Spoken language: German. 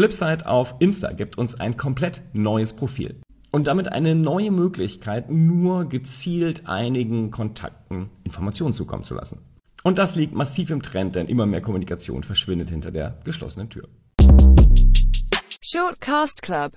Flipside auf Insta gibt uns ein komplett neues Profil. Und damit eine neue Möglichkeit, nur gezielt einigen Kontakten Informationen zukommen zu lassen. Und das liegt massiv im Trend, denn immer mehr Kommunikation verschwindet hinter der geschlossenen Tür. Shortcast Club